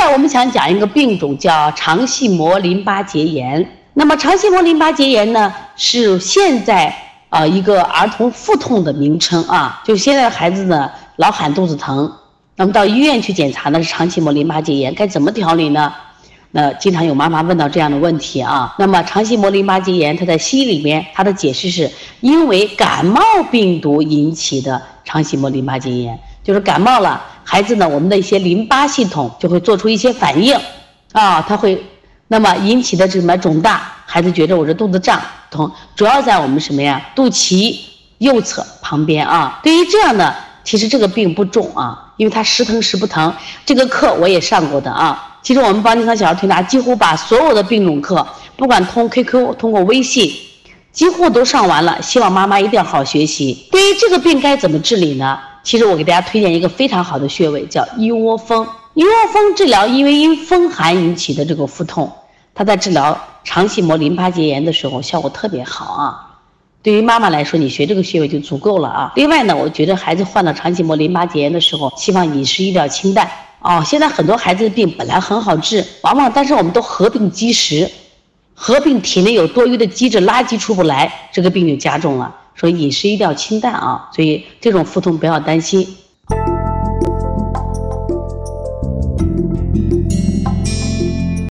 来我们想讲一个病种，叫肠系膜淋巴结炎。那么肠系膜淋巴结炎呢，是现在啊一个儿童腹痛的名称啊。就现在的孩子呢，老喊肚子疼，那么到医院去检查呢是肠系膜淋巴结炎，该怎么调理呢？那经常有妈妈问到这样的问题啊。那么肠系膜淋巴结炎，它在西医里面它的解释是因为感冒病毒引起的肠系膜淋巴结炎，就是感冒了，孩子呢我们的一些淋巴系统就会做出一些反应，啊，它会那么引起的什么肿大，孩子觉得我这肚子胀疼，主要在我们什么呀肚脐右侧旁边啊。对于这样的，其实这个病不重啊，因为它时疼时不疼。这个课我也上过的啊。其实我们邦尼康小儿推拿几乎把所有的病种课，不管通 QQ、通过微信，几乎都上完了。希望妈妈一定要好好学习。对于这个病该怎么治理呢？其实我给大家推荐一个非常好的穴位，叫一窝蜂。一窝蜂治疗因为因风寒引起的这个腹痛，它在治疗肠系膜淋巴结炎的时候效果特别好啊。对于妈妈来说，你学这个穴位就足够了啊。另外呢，我觉得孩子患了肠系膜淋巴结炎的时候，希望饮食一定要清淡。哦，现在很多孩子的病本来很好治，往往但是我们都合并积食，合并体内有多余的机制垃圾出不来这个病就加重了所以饮食一定要清淡啊所以这种腹痛不要担心。